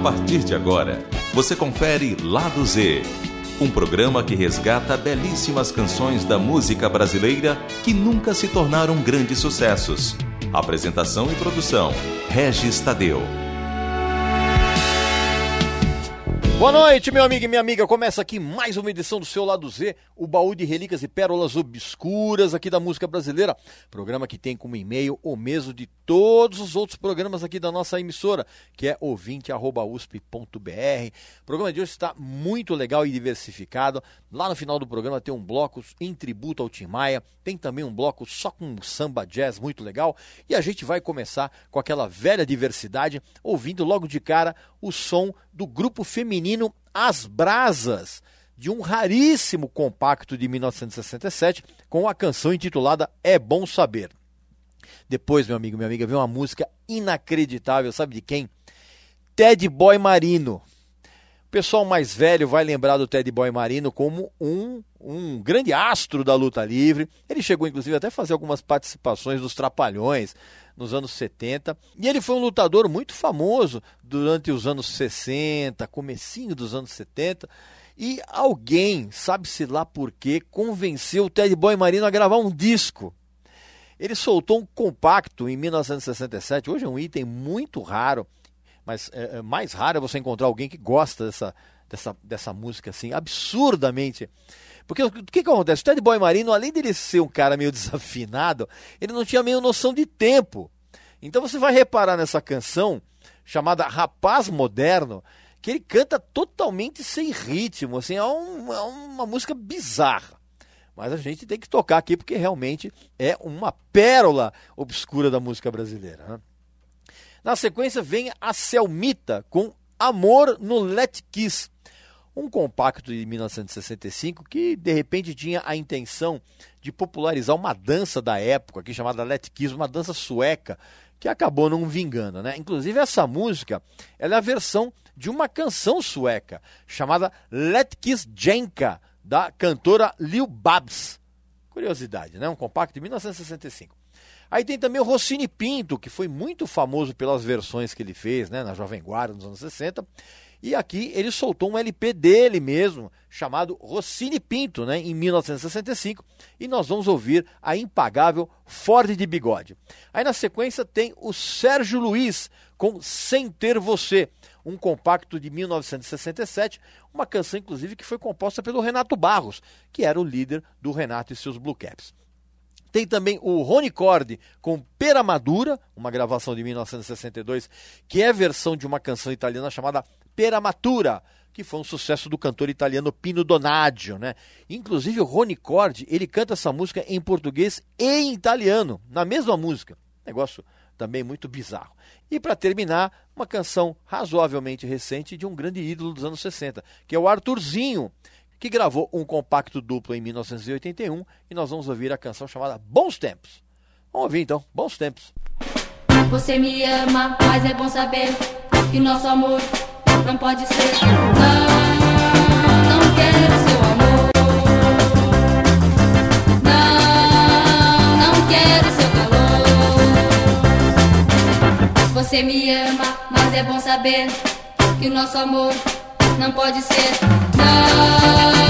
partir de agora, você confere Lado Z, um programa que resgata belíssimas canções da música brasileira que nunca se tornaram grandes sucessos. Apresentação e produção: Regis Tadeu. Boa noite, meu amigo e minha amiga. Começa aqui mais uma edição do seu Lado Z, o baú de relíquias e pérolas obscuras aqui da música brasileira. Programa que tem como e-mail o mesmo de todos os outros programas aqui da nossa emissora, que é ouvinte.usp.br. O programa de hoje está muito legal e diversificado. Lá no final do programa tem um bloco em tributo ao Tim Maia, tem também um bloco só com samba jazz muito legal. E a gente vai começar com aquela velha diversidade, ouvindo logo de cara o som do grupo feminino As Brasas, de um raríssimo compacto de 1967, com a canção intitulada É Bom Saber. Depois, meu amigo, minha amiga, veio uma música inacreditável, sabe de quem? Ted Boy Marino. Pessoal mais velho vai lembrar do Ted Boy Marino como um, um grande astro da luta livre. Ele chegou, inclusive, até a fazer algumas participações dos Trapalhões, nos anos 70. E ele foi um lutador muito famoso durante os anos 60, comecinho dos anos 70. E alguém, sabe-se lá por quê, convenceu o Ted Boy Marino a gravar um disco. Ele soltou um compacto em 1967, hoje é um item muito raro, mas é, é mais raro é você encontrar alguém que gosta dessa, dessa, dessa música assim, absurdamente porque o que, que acontece? O Ted Boy Marino, além dele ser um cara meio desafinado, ele não tinha meio noção de tempo. Então você vai reparar nessa canção, chamada Rapaz Moderno, que ele canta totalmente sem ritmo, assim, é, um, é uma música bizarra. Mas a gente tem que tocar aqui porque realmente é uma pérola obscura da música brasileira. Né? Na sequência vem a Selmita com Amor no Let Kiss um compacto de 1965 que de repente tinha a intenção de popularizar uma dança da época aqui chamada Let Kiss, uma dança sueca que acabou não vingando, né? Inclusive essa música, é a versão de uma canção sueca chamada Let Kiss Jenka da cantora Lil Babs. Curiosidade, né? Um compacto de 1965. Aí tem também o Rossini Pinto, que foi muito famoso pelas versões que ele fez, né, na Jovem Guarda nos anos 60. E aqui ele soltou um LP dele mesmo, chamado Rossini Pinto, né, em 1965, e nós vamos ouvir a impagável Ford de Bigode. Aí na sequência tem o Sérgio Luiz com Sem Ter Você, um compacto de 1967, uma canção inclusive que foi composta pelo Renato Barros, que era o líder do Renato e seus Blue Caps. Tem também o Rony Cord com Pera Madura, uma gravação de 1962, que é versão de uma canção italiana chamada Pera Matura, que foi um sucesso do cantor italiano Pino Donaggio, né? Inclusive o Rony Cord, ele canta essa música em português e em italiano, na mesma música. Negócio também muito bizarro. E para terminar, uma canção razoavelmente recente de um grande ídolo dos anos 60, que é o Arthurzinho, que gravou um compacto duplo em 1981 e nós vamos ouvir a canção chamada Bons Tempos. Vamos ouvir então, Bons Tempos. Você me ama, mas é bom saber que nosso amor não pode ser. Não, não quero seu amor. Não, não quero seu calor. Você me ama, mas é bom saber que o nosso amor não pode ser. Não,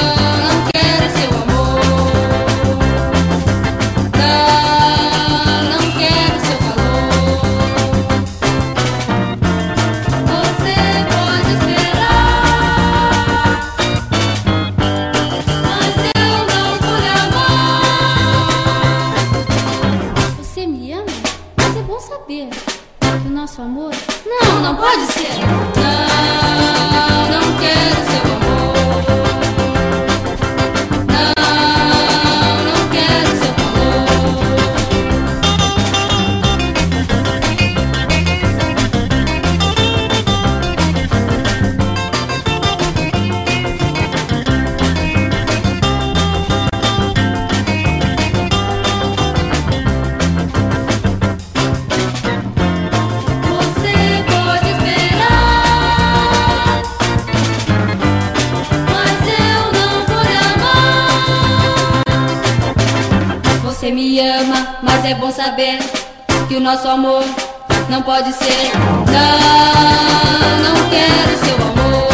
saber que o nosso amor não pode ser. Não, não quero seu amor.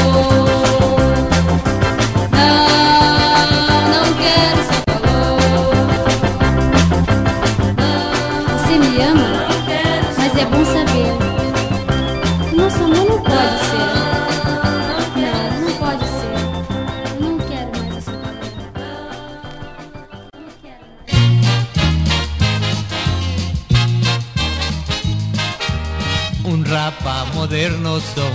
Un rapa moderno son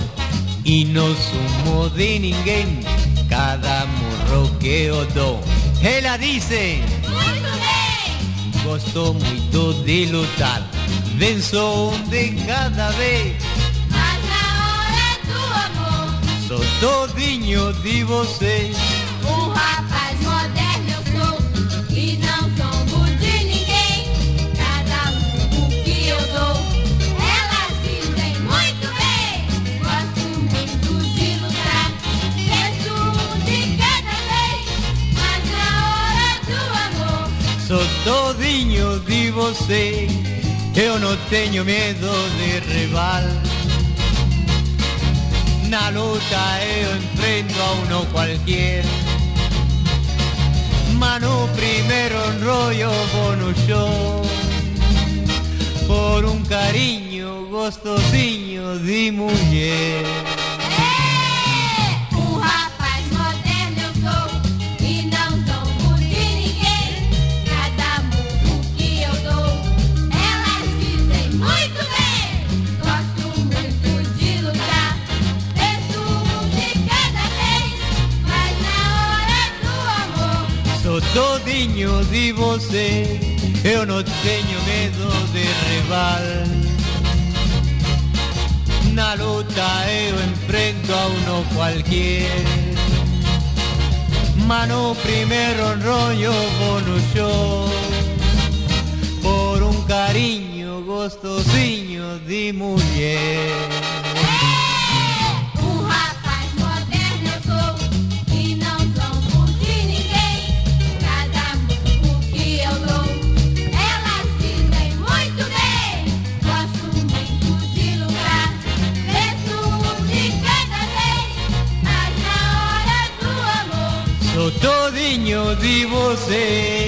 e não sumo de ninguém. Cada morro que eu dou ela dice gosto muito de lutar venço um de cada vez. Mas na hora do amor, sou todinho de você todinho de você eu não tenho medo de rival na luta eu enfrento a uno cualquier. Mano primeiro rollo vou no show Por um carinho gostosinho de mulher todinho de você Eu não tenho medo de rival. Na luta eu enfrento a uno cualquier Mano primeiro rollo show. Por um carinho gostosinho de mulher todinho de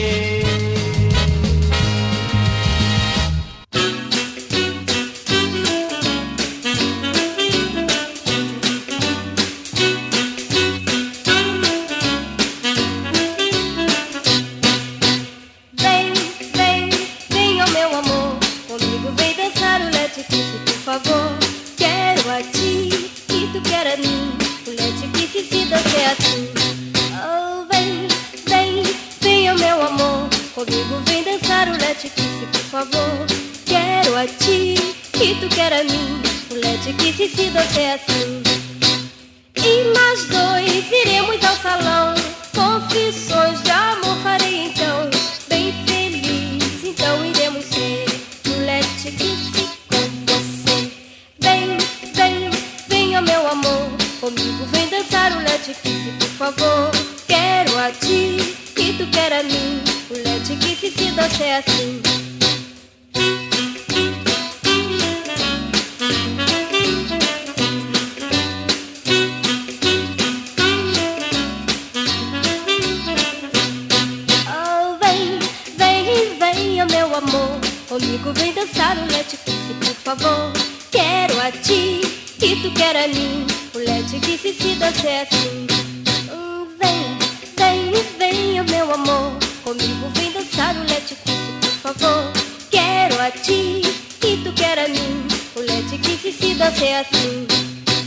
assim.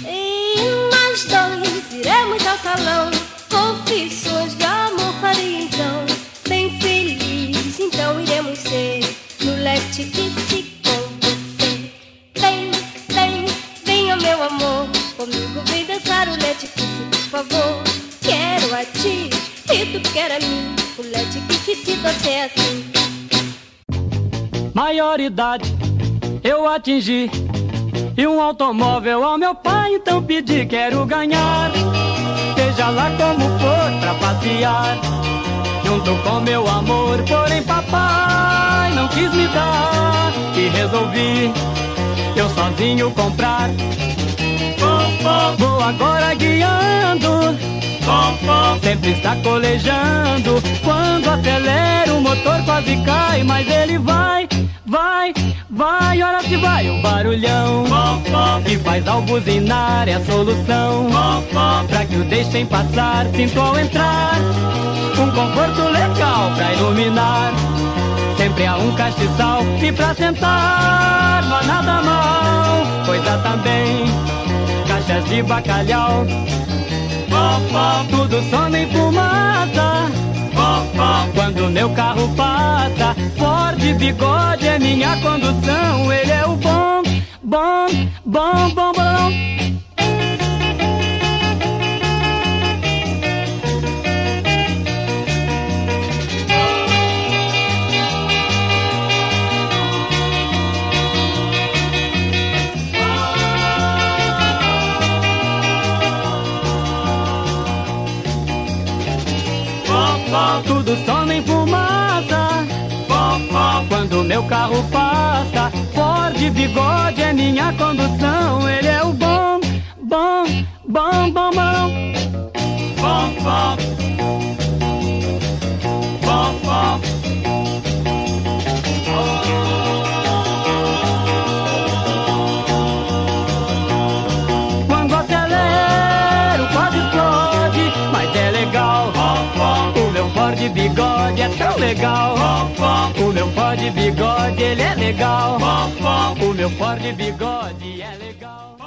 E nós dois iremos ao salão Confissões de amor farei então. Bem feliz, então iremos ser No Let Kiss com você Vem, vem, venha meu amor Comigo vem dançar o Let Kiss, por favor. Quero a ti e tu quer a mim O Let Kiss se dança é assim. Maioridade eu atingi E um automóvel ao meu pai então pedi Quero ganhar Seja lá como for pra passear Junto com meu amor Porém papai não quis me dar E resolvi Eu sozinho comprar. Vou agora guiando, sempre está colejando. Quando acelera o motor quase cai, mas ele vai, vai, vai, ora se vai um barulhão que faz ao buzinar é a solução pra que o deixem passar. Sinto ao entrar um conforto legal pra iluminar. Sempre há um castiçal e pra sentar não há nada mal, coisa também caixas de bacalhau. Tudo some em fumaça. Quando meu carro passa, Ford bigode é minha condução. Ele é o bom, bom, bom, bom, bom. Tudo some em fumaça. Quando meu carro passa, Ford bigode é minha condução. Ele é o bom, bom, bom, bom, bom. Bom, bom. Bom, legal. O meu Ford bigode, ele é legal. O meu Ford bigode é legal.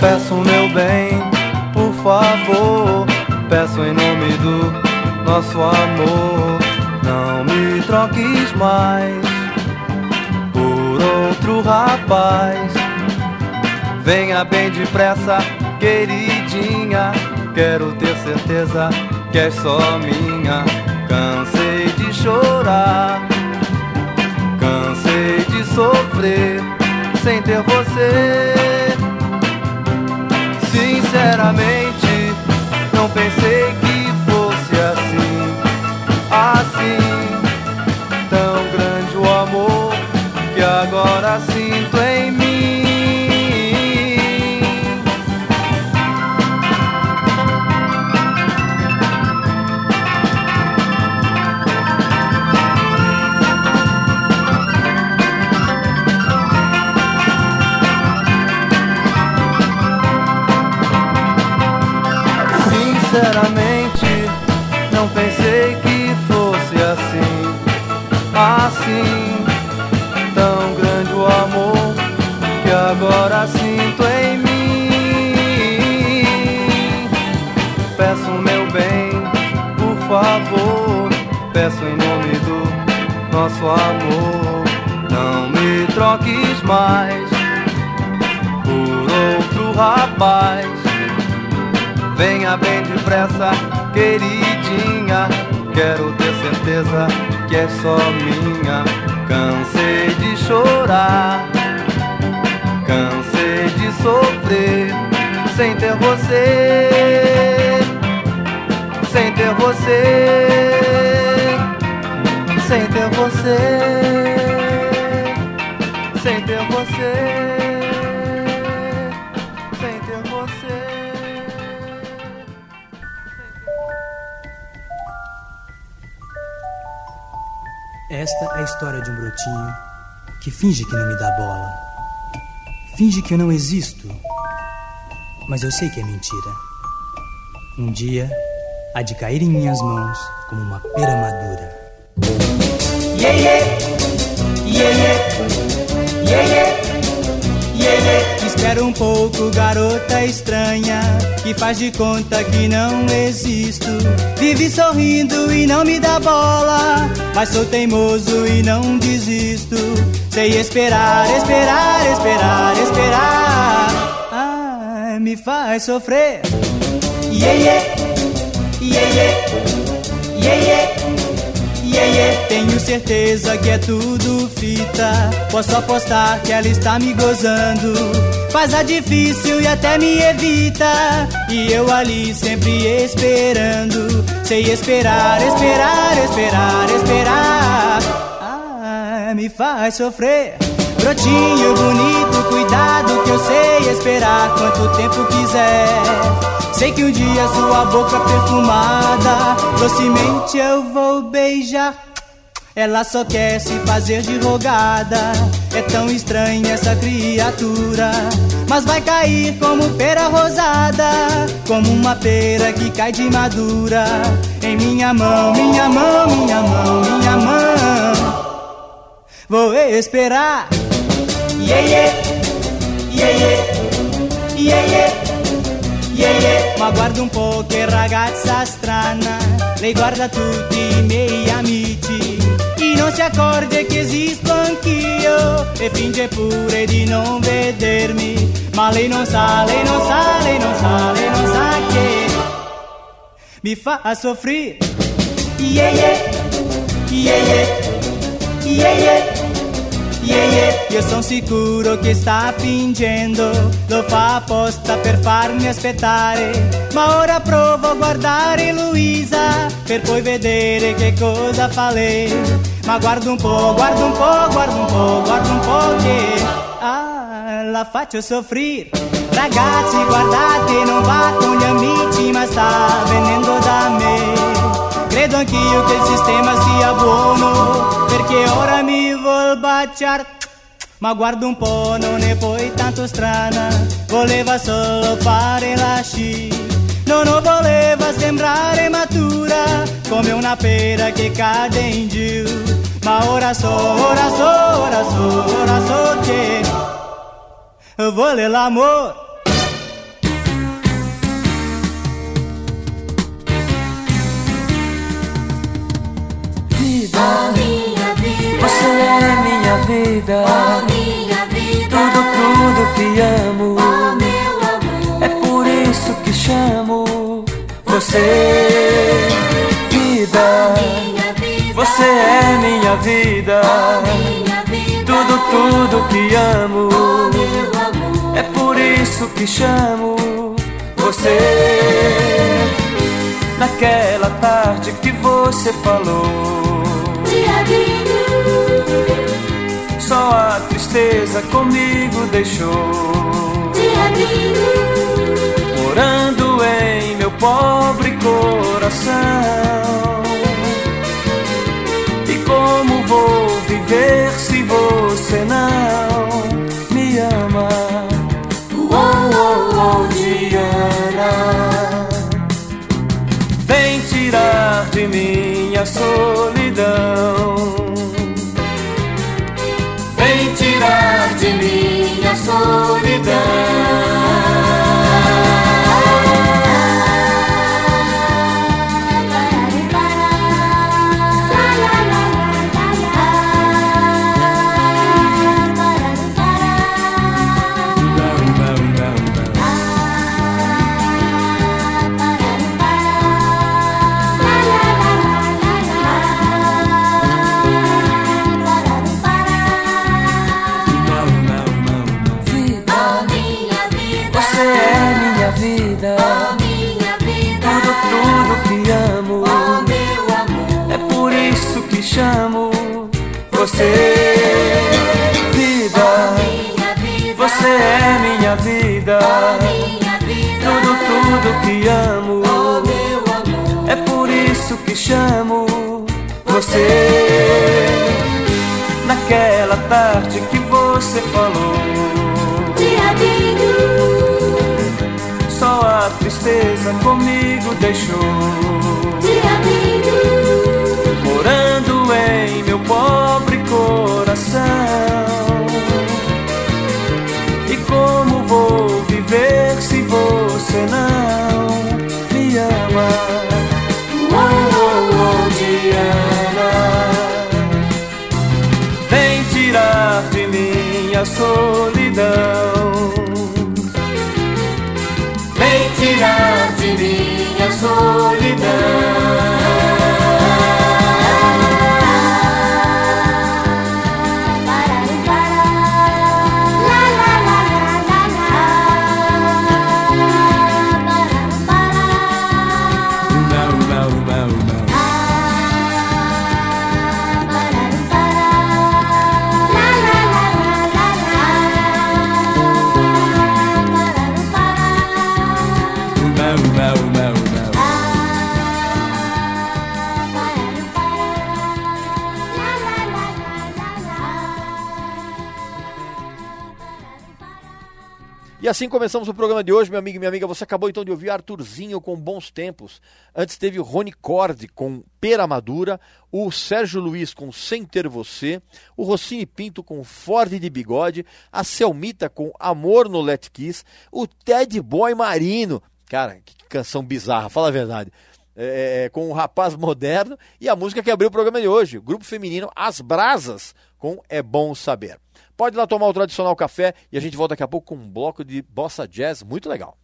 Peço meu bem, por favor. Peço em nome do nosso amor. Não me troques mais por outro rapaz. Venha bem depressa, queridinha. Quero ter certeza que és só minha. Cansei de chorar, cansei de sofrer sem ter você. Sinceramente, não pensei que Sinceramente, não pensei que fosse assim, assim. Tão grande o amor que agora sinto em mim. Peço meu bem, por favor. Peço em nome do nosso amor. Não me troques mais por outro rapaz. Venha bem depressa, queridinha. Quero ter certeza que é só minha. Cansei de chorar, cansei de sofrer sem ter você, sem ter você, sem ter você, sem ter você, Esta é a história de um brotinho que finge que não me dá bola. Finge que eu não existo. Mas eu sei que é mentira. Um dia há de cair em minhas mãos como uma pera madura. Yeah, yeah, yeah, Espera um pouco, garota estranha, que faz de conta que não existo. Vive sorrindo e não me dá bola, mas sou teimoso e não desisto. Sei esperar, esperar, esperar, esperar. Ah, me faz sofrer. Tenho certeza que é tudo fita. Posso apostar que ela está me gozando. Faz a difícil e até me evita. E eu ali sempre esperando. Sei esperar, esperar, esperar, esperar. Ah, me faz sofrer. Brotinho bonito, cuidado que eu sei esperar quanto tempo quiser. Sei que um dia sua boca perfumada, docemente eu vou beijar. Ela só quer se fazer de rogada. É tão estranha essa criatura. Mas vai cair como pera rosada. Como uma pera que cai de madura. Em minha mão, minha mão, minha mão, minha mão. Vou esperar. Yeah, yeah, yeah, yeah, yeah, yeah. Yeah, yeah. Ma guarda un po' che ragazza strana, lei guarda tutti i miei amici e non si accorge che esisto anch'io e finge pure di non vedermi, ma lei non sa, lei non sa, lei non sa, lei non sa che mi fa soffrire. Yeah, yeah, yeah, yeah, yeah, yeah. Yeah, yeah. Io sono sicuro che sta fingendo, lo fa apposta per farmi aspettare. Ma ora provo a guardare Luisa per poi vedere che cosa fa lei. Ma guarda un po', guarda un po', guarda un po', guarda un po' che ah, la faccio soffrire. Ragazzi, guardate, non va con gli amici, ma sta venendo da me. Credo anch'io che il sistema sia buono, perché ora mi vuol baciar. Ma guarda un po', non è poi tanto strana, voleva solo fare la sci. Non voleva sembrare matura, come una pera che cade in giù. Ma ora so, ora so, ora so, ora so che vuole l'amore. Oh minha vida, Você é minha vida, oh minha vida, tudo, tudo que amo. oh meu amor, É por isso que chamo você, vida. minha vida, Você é minha vida, minha vida, tudo, tudo que amo. É por isso que chamo você. Naquela tarde que você falou, só a tristeza comigo deixou. morando em meu pobre coração. Vou viver se você não me ama? Oh, oh, oh, Diana, vem tirar de mim a solidão. E assim começamos o programa de hoje, meu amigo e minha amiga. Você acabou então de ouvir Arthurzinho com Bons Tempos. Antes teve o Rony Cord com Pera Madura, o Sérgio Luiz com Sem Ter Você, o Rossini Pinto com Ford de Bigode, a Selmita com Amor no Let Kiss, o Ted Boy Marino. Cara, que canção bizarra, fala a verdade. É, com o Rapaz Moderno e a música que abriu o programa de hoje, o grupo feminino As Brasas, com É Bom Saber. Pode ir lá tomar o tradicional café e a gente volta daqui a pouco com um bloco de bossa jazz muito legal.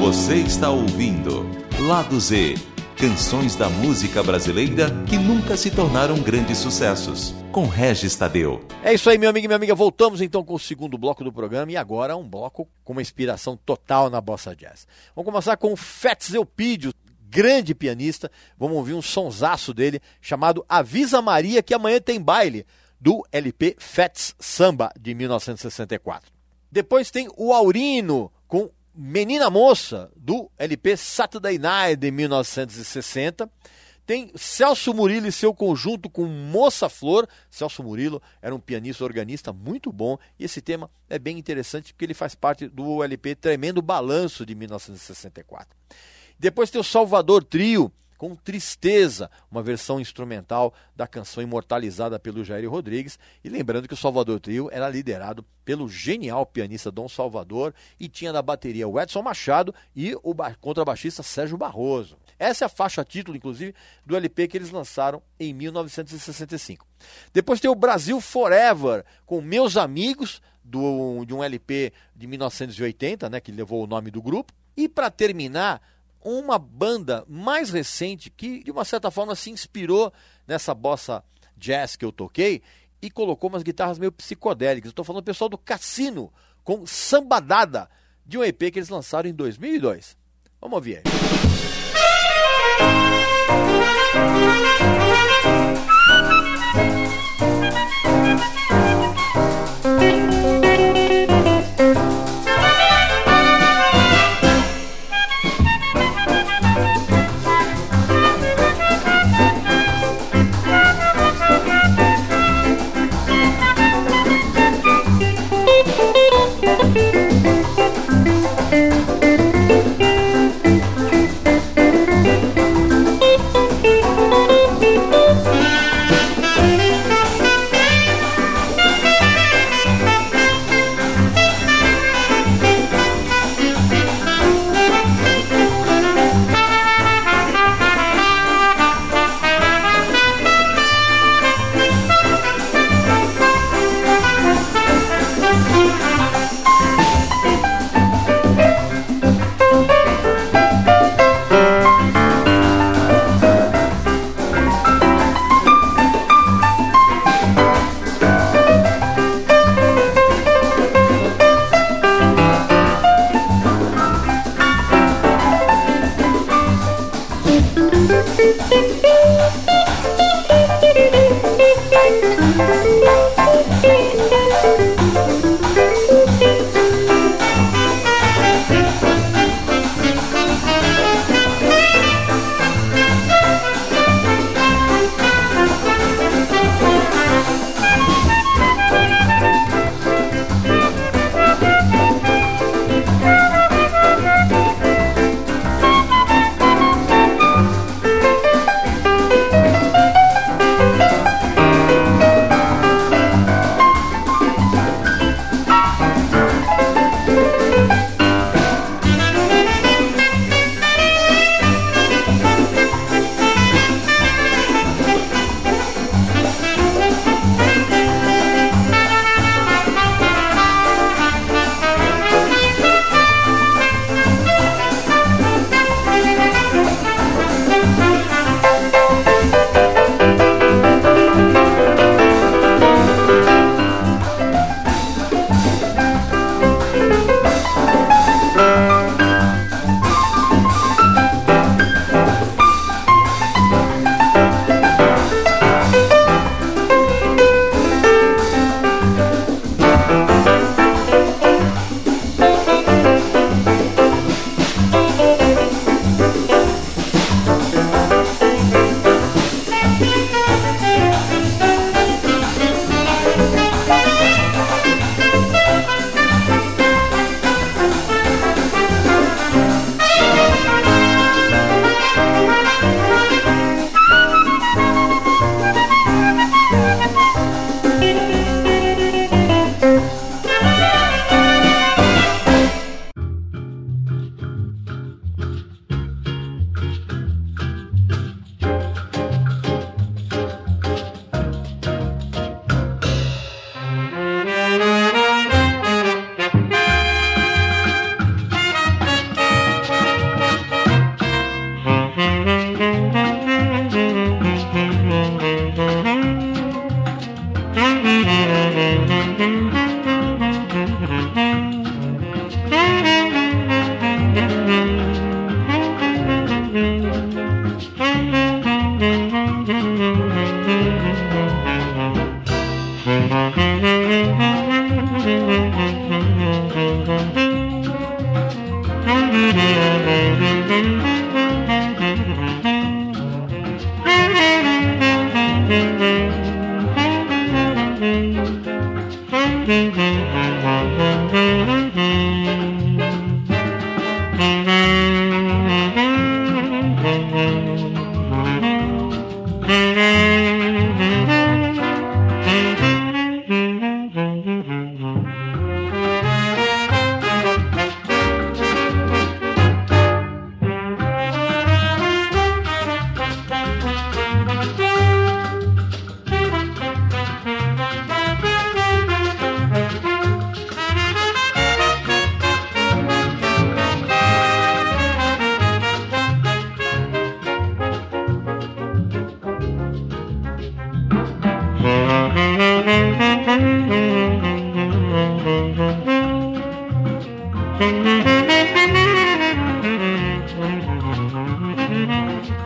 Você está ouvindo Lado Z Canções da música brasileira que nunca se tornaram grandes sucessos. Com Regis Tadeu. É isso aí, meu amigo e minha amiga. Voltamos então com o segundo bloco do programa e agora um bloco com uma inspiração total na bossa jazz. Vamos começar com o Fats Eupídio, grande pianista. Vamos ouvir um sonsaço dele chamado Avisa Maria que amanhã tem baile, do LP Fats Samba de 1964. Depois tem o Aurino com Menina Moça, do LP Saturday Night de 1960. Tem Celso Murilo e seu conjunto com Moça Flor. Celso Murilo era um pianista organista muito bom e esse tema é bem interessante porque ele faz parte do LP Tremendo Balanço de 1964. Depois tem o Salvador Trio com Tristeza, uma versão instrumental da canção imortalizada pelo Jair Rodrigues. E lembrando que o Salvador Trio era liderado pelo genial pianista Dom Salvador e tinha na bateria o Edson Machado e o contrabaixista Sérgio Barroso. Essa é a faixa título, inclusive, do LP que eles lançaram em 1965. Depois tem o Brasil Forever, com Meus Amigos, do, de um LP de 1980, né, que levou o nome do grupo. E para terminar, uma banda mais recente que, de uma certa forma, se inspirou nessa bossa jazz que eu toquei e colocou umas guitarras meio psicodélicas. Estou falando do pessoal do Cassino, com Sambadada, de um EP que eles lançaram em 2002. Vamos ouvir aí.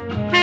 Bye.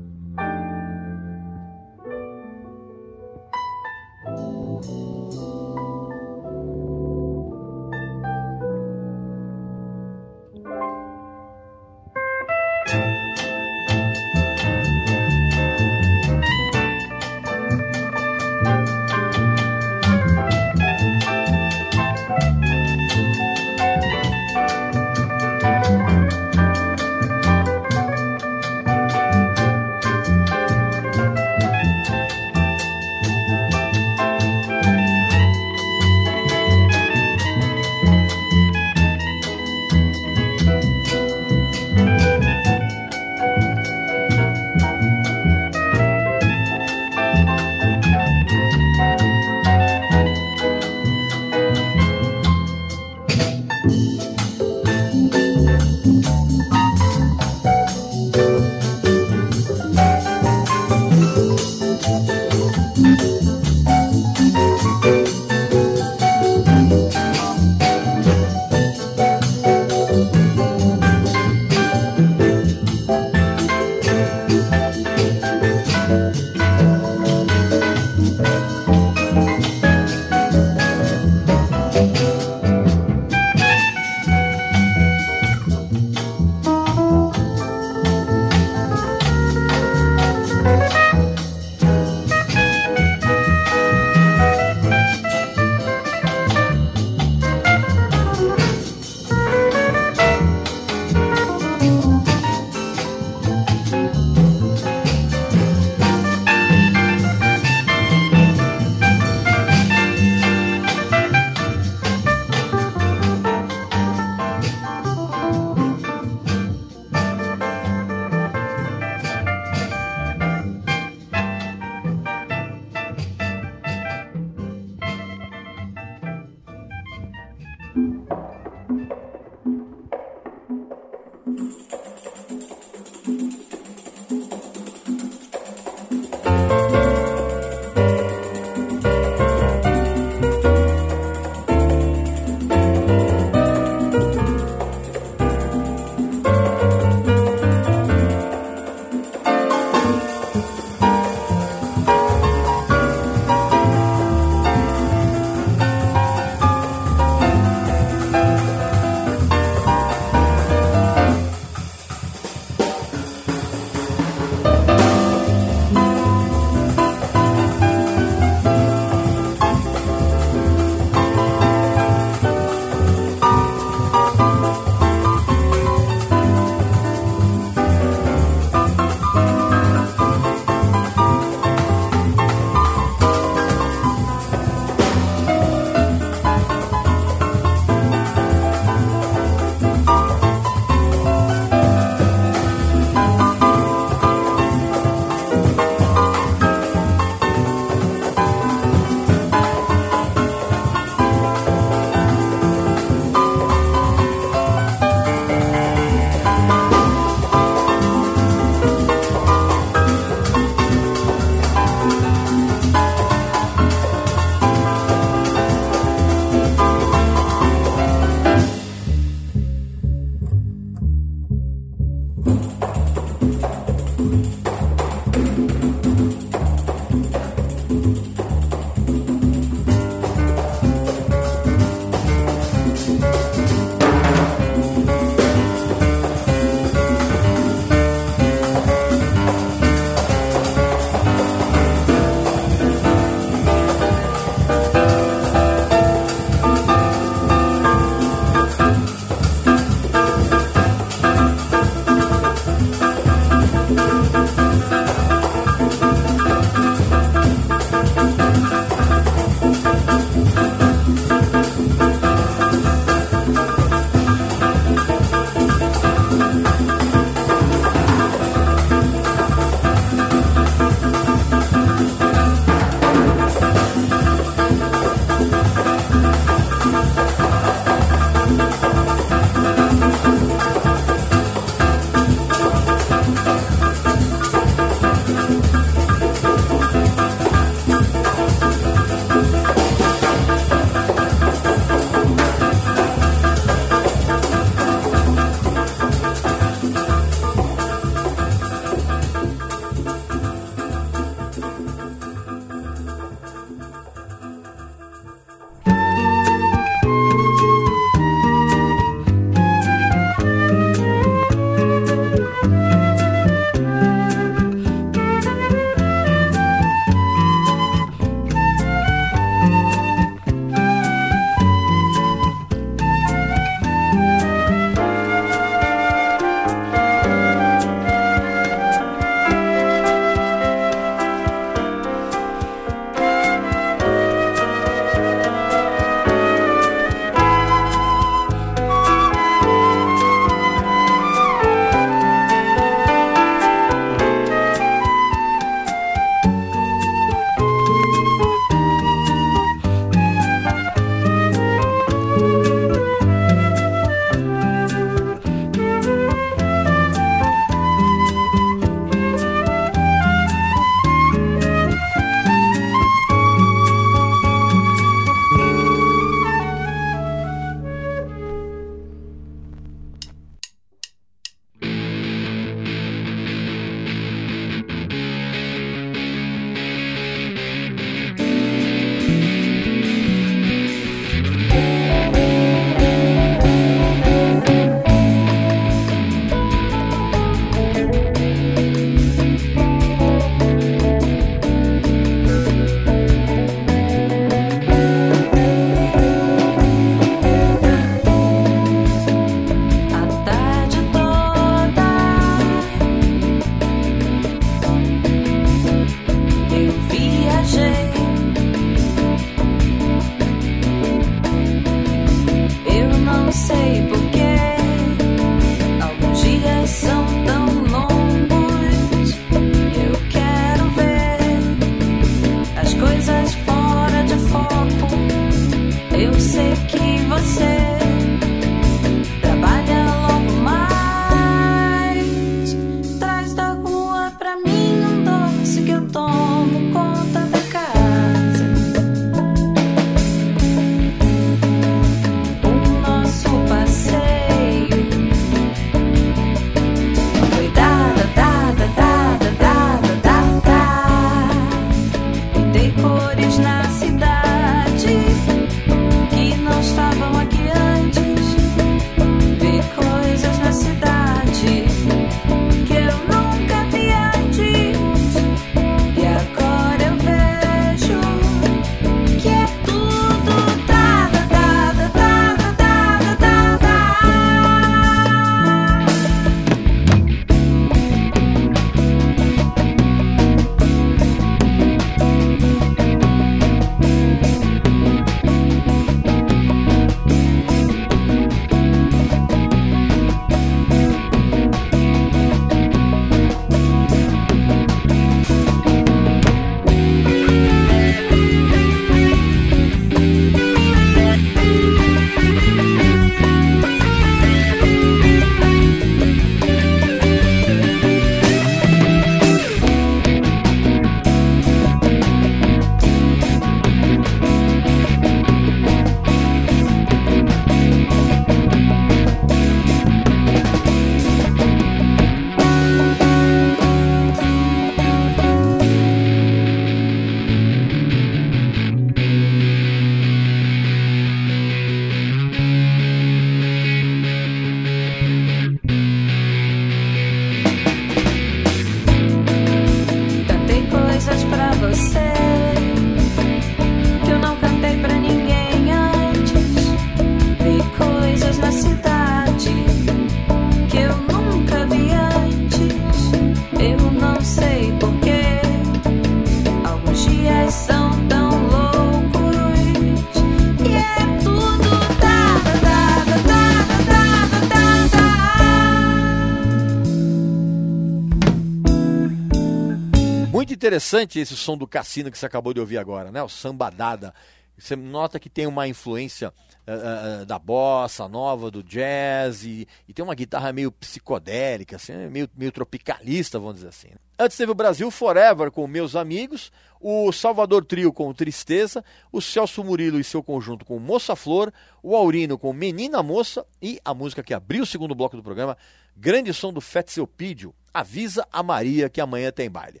Interessante esse som do cassino que você acabou de ouvir agora, né? O sambadada. Você nota que tem uma influência uh, uh, da bossa nova, do jazz, e, e, tem uma guitarra meio psicodélica, assim, meio, meio tropicalista, vamos dizer assim. Antes teve o Brasil Forever com Meus Amigos, o Salvador Trio com Tristeza, o Celso Murilo e seu conjunto com Moça Flor, o Aurino com Menina Moça e a música que abriu o segundo bloco do programa, grande som do Fetzelpídio, Avisa a Maria que amanhã tem baile.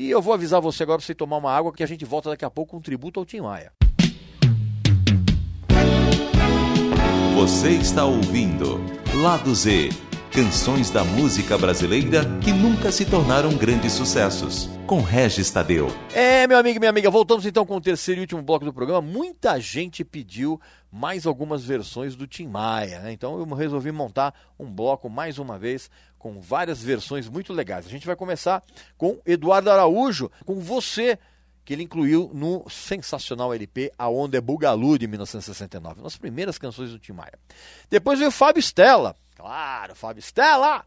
E eu vou avisar você agora para você tomar uma água que a gente volta daqui a pouco com um tributo ao Tim Maia. Você está ouvindo Lado Z canções da música brasileira que nunca se tornaram grandes sucessos, com Regis Tadeu. É, meu amigo e minha amiga, voltamos então com o terceiro e último bloco do programa. Muita gente pediu mais algumas versões do Tim Maia, né? Então eu resolvi montar um bloco mais uma vez com várias versões muito legais. A gente vai começar com Eduardo Araújo, com Você, que ele incluiu no sensacional LP A Onda é Bugalu de 1969, uma das primeiras canções do Tim Maia. Depois veio Fábio Stella, claro, Fábio Stella,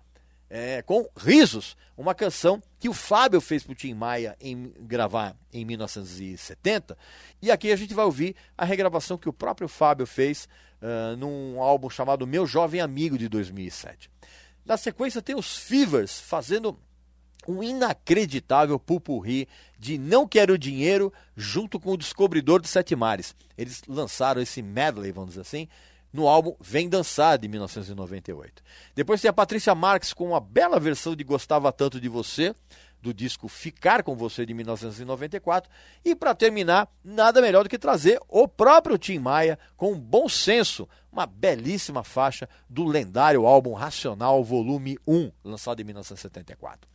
é, com Risos, uma canção que o Fábio fez para o Tim Maia em, gravar em 1970. E aqui a gente vai ouvir a regravação que o próprio Fábio fez uh, num álbum chamado Meu Jovem Amigo de 2007. Na sequência tem os Fevers fazendo um inacreditável pupurri de Não Quero Dinheiro junto com o Descobridor dos Sete Mares. Eles lançaram esse medley, vamos dizer assim, no álbum Vem Dançar, de 1998. Depois tem a Patrícia Marques com uma bela versão de Gostava Tanto de Você, do disco Ficar com Você, de 1994. E para terminar, nada melhor do que trazer o próprio Tim Maia com Bom Senso, uma belíssima faixa do lendário álbum Racional Volume 1, lançado em 1974.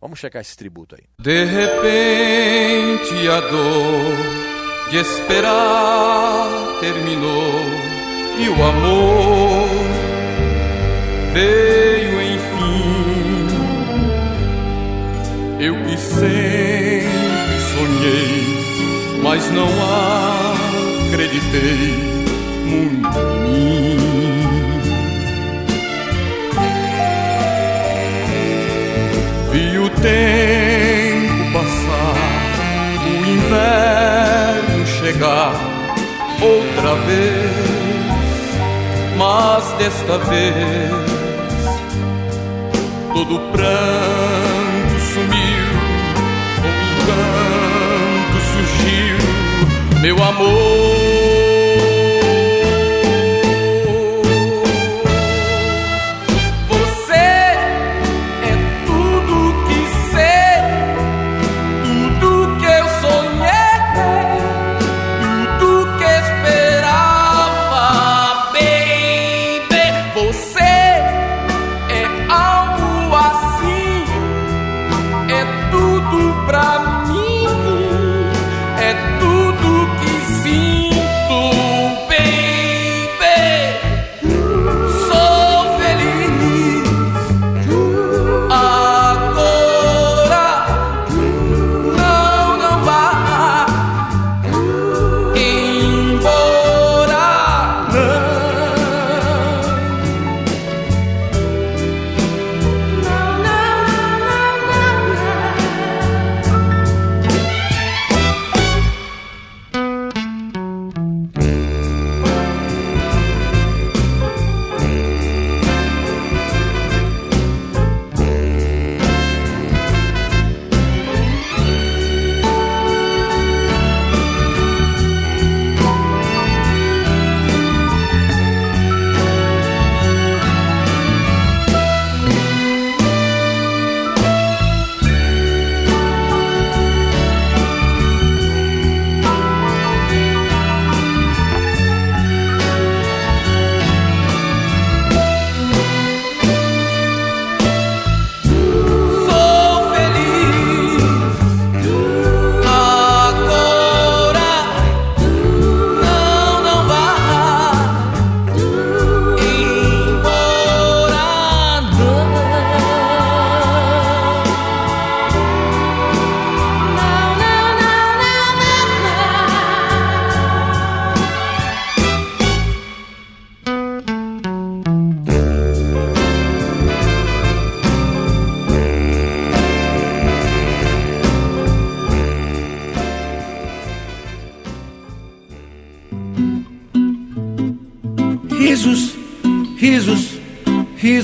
Vamos checar esse tributo aí. De repente a dor de esperar terminou e o amor veio enfim. Eu que sempre sonhei, mas não acreditei muito em mim. Vi o tempo passar, o inverno chegar outra vez, mas desta vez todo pranto sumiu, o encanto surgiu, meu amor.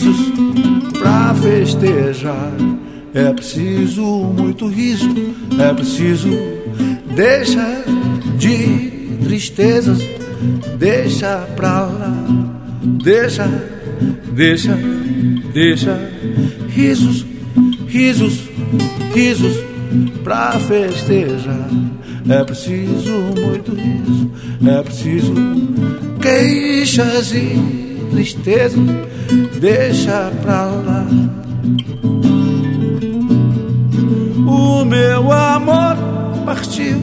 Risos pra festejar. É preciso muito riso, é preciso deixa de tristezas, deixa pra lá, deixa, deixa, deixa risos, risos, risos pra festejar. É preciso muito riso, é preciso queixas e tristezas, deixa pra lá. O meu amor partiu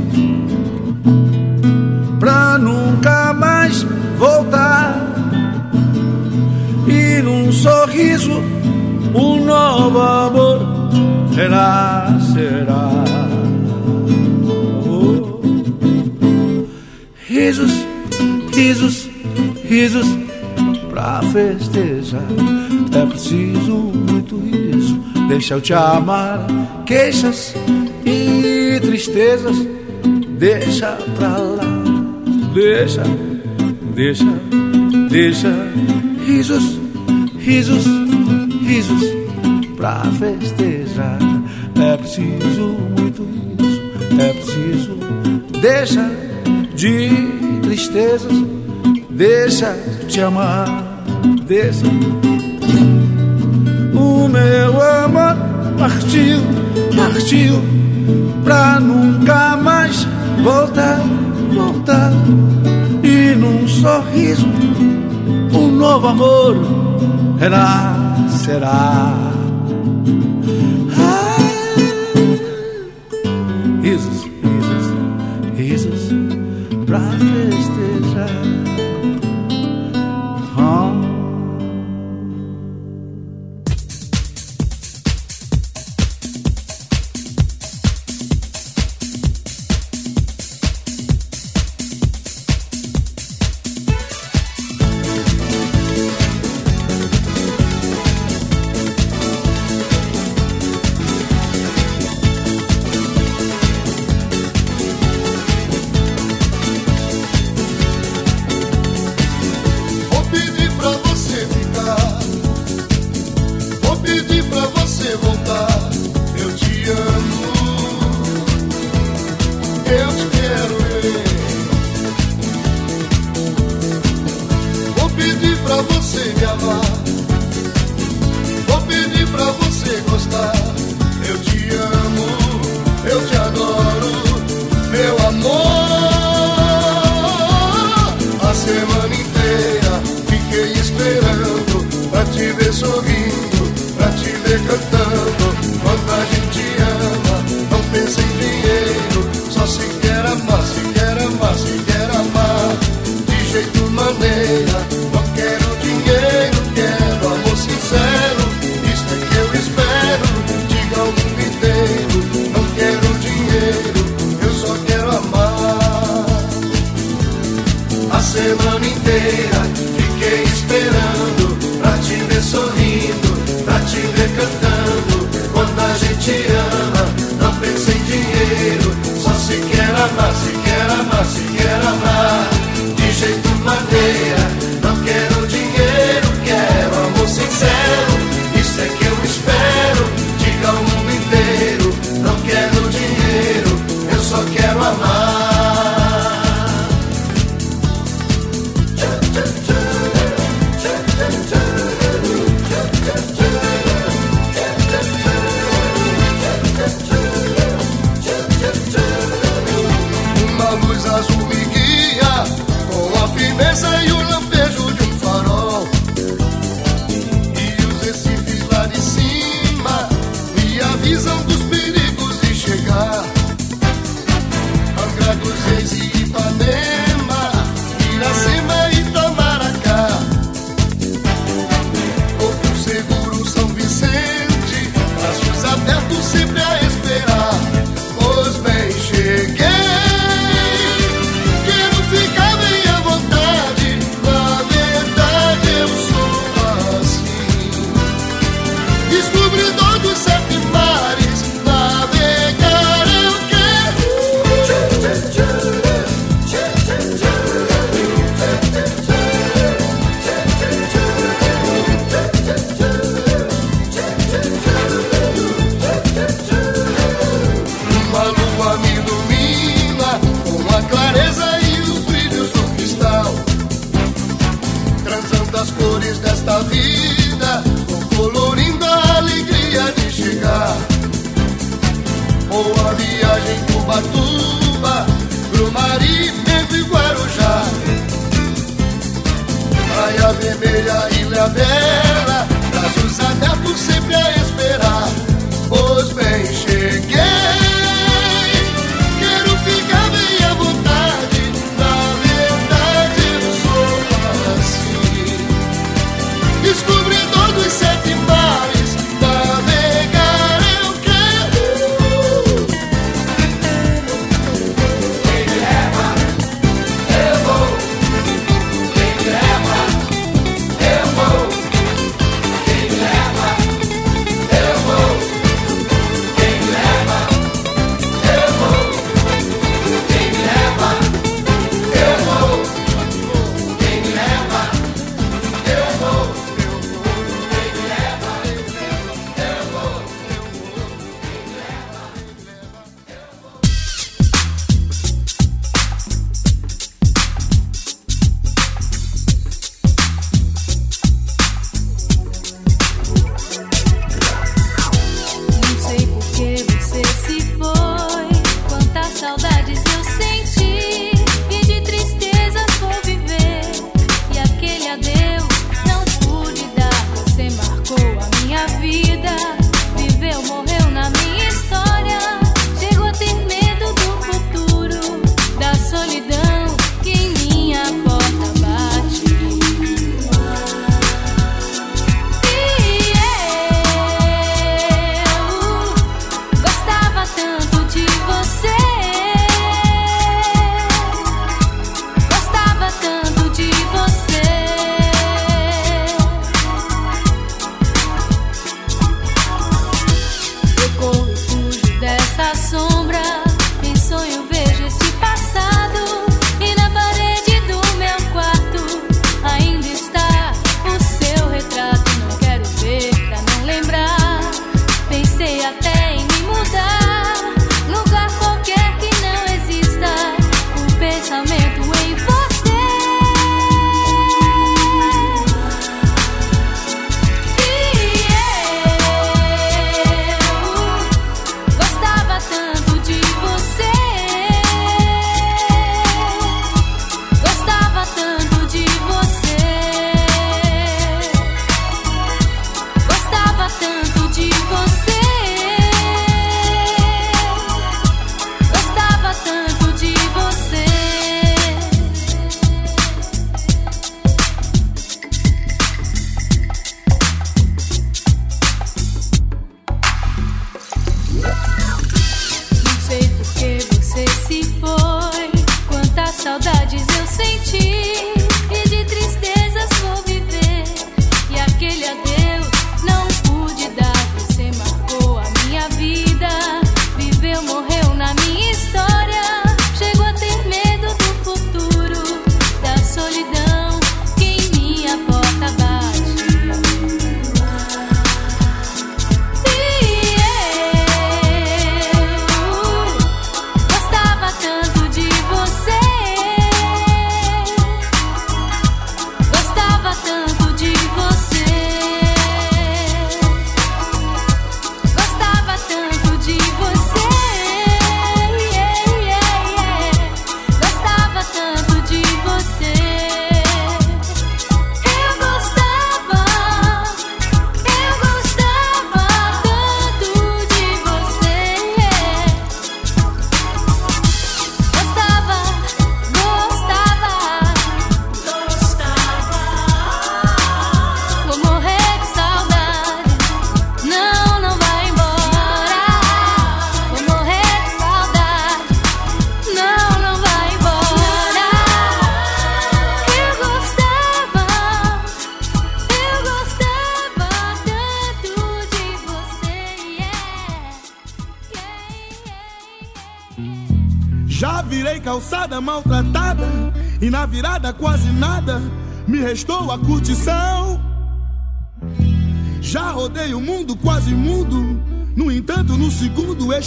pra nunca mais voltar. E num sorriso, um novo amor renascerá. Oh. Risos, risos, risos pra festejar. É preciso muito riso, deixa eu te amar. Queixas e tristezas, deixa pra lá. Deixa, deixa, deixa. Risos, risos, risos pra festejar. É preciso muito riso, é preciso. Deixa de tristezas, deixa te amar, deixa. O meu amor partiu, partiu pra nunca mais voltar, voltar. E num sorriso, um novo amor renascerá.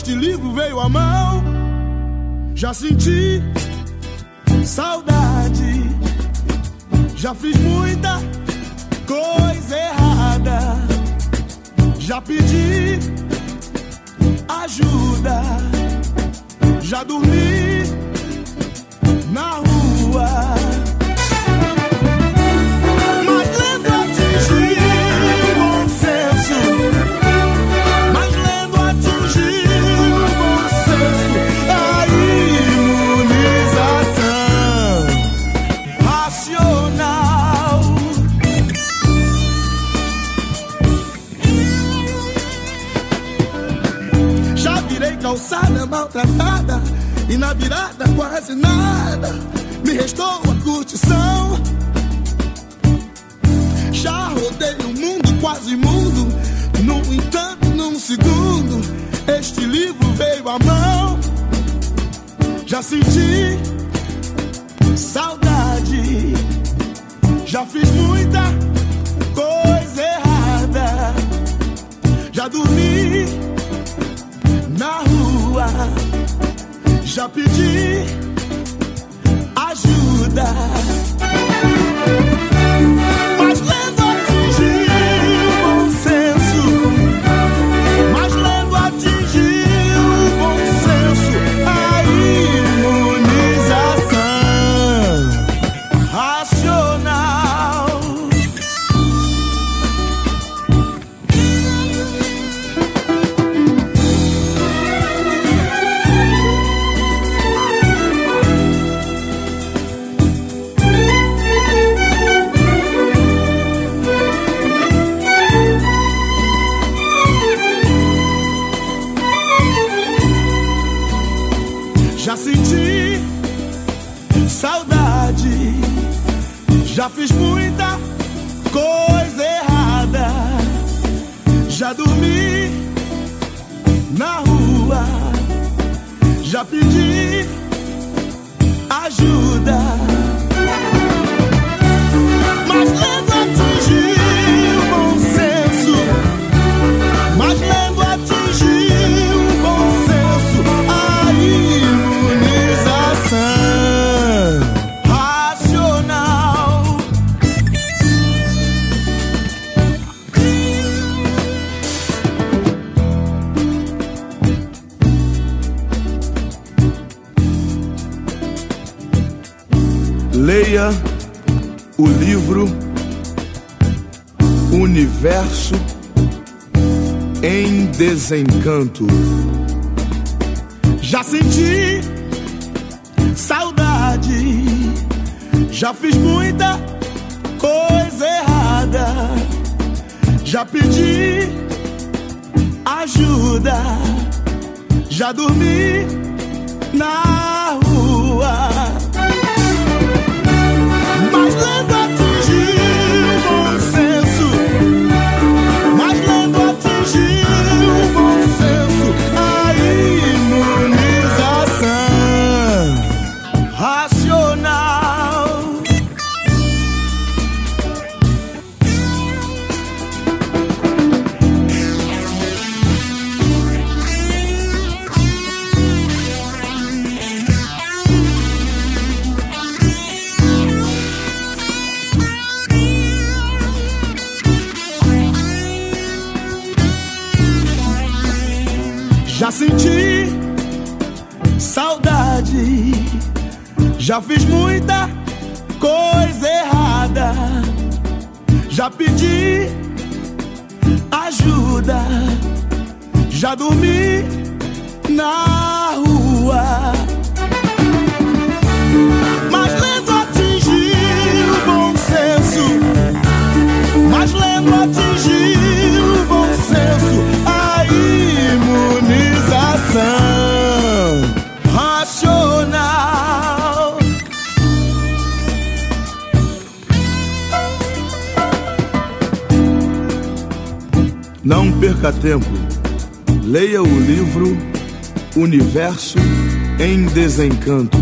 este livro veio à mão, já senti saudade, já fiz tonight já dormi na rua, já pedi ajuda. Em Desencanto. Já senti saudade, já fiz muita coisa errada, já pedi ajuda, já dormi na rua. Senti saudade, já fiz muita coisa errada, já pedi ajuda, já dormi na rua. Perca tempo. Leia o livro Universo em Desencanto.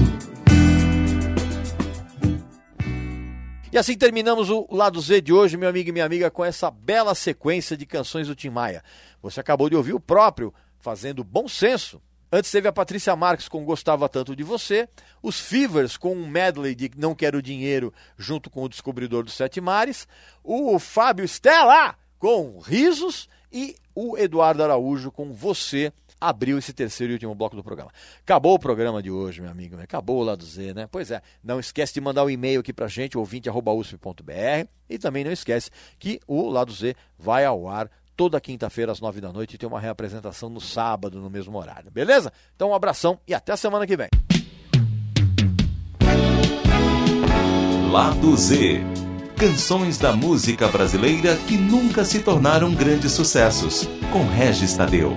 E assim terminamos o lado Z de hoje, meu amigo e minha amiga, com essa bela sequência de canções do Tim Maia. Você acabou de ouvir o próprio fazendo bom senso. Antes teve a Patrícia Marques com Gostava Tanto de Você, os Fevers com um medley de Não Quero Dinheiro junto com o Descobridor dos Sete Mares, o Fábio Stella com Risos e o Eduardo Araújo com você abriu esse terceiro e último bloco do programa. Acabou o programa de hoje, meu amigo. né? Acabou o lado Z, né? Pois é. Não esquece de mandar o um e-mail aqui pra gente, ouvinte.usp.br. E também não esquece que o lado Z vai ao ar toda quinta-feira às nove da noite e tem uma reapresentação no sábado, no mesmo horário. Beleza? Então um abração e até a semana que vem. Lado Z. Canções da música brasileira que nunca se tornaram grandes sucessos. Com Regis Tadeu.